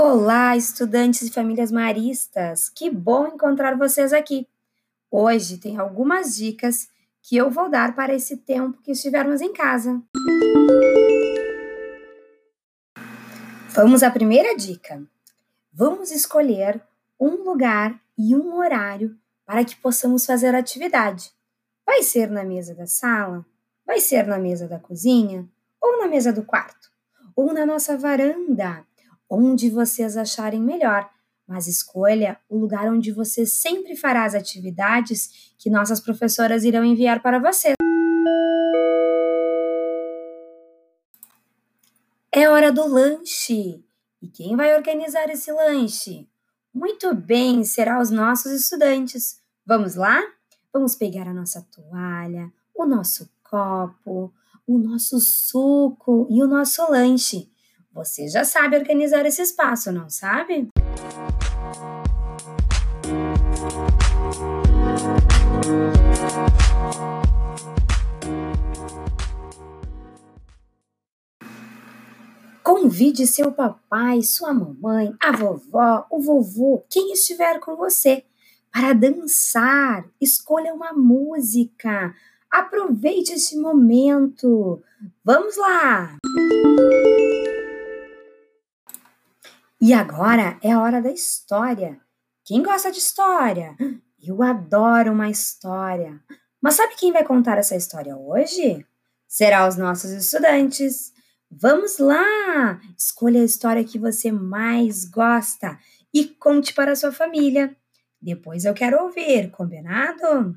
Olá, estudantes e famílias maristas! Que bom encontrar vocês aqui! Hoje tem algumas dicas que eu vou dar para esse tempo que estivermos em casa. Vamos à primeira dica. Vamos escolher um lugar e um horário para que possamos fazer atividade. Vai ser na mesa da sala? Vai ser na mesa da cozinha? Ou na mesa do quarto? Ou na nossa varanda? Onde vocês acharem melhor, mas escolha o lugar onde você sempre fará as atividades que nossas professoras irão enviar para você. É hora do lanche! E quem vai organizar esse lanche? Muito bem, será os nossos estudantes. Vamos lá? Vamos pegar a nossa toalha, o nosso copo, o nosso suco e o nosso lanche. Você já sabe organizar esse espaço, não sabe? Convide seu papai, sua mamãe, a vovó, o vovô, quem estiver com você, para dançar. Escolha uma música. Aproveite este momento. Vamos lá! E agora é a hora da história. Quem gosta de história? Eu adoro uma história. Mas sabe quem vai contar essa história hoje? Será os nossos estudantes. Vamos lá! Escolha a história que você mais gosta e conte para a sua família. Depois eu quero ouvir, combinado?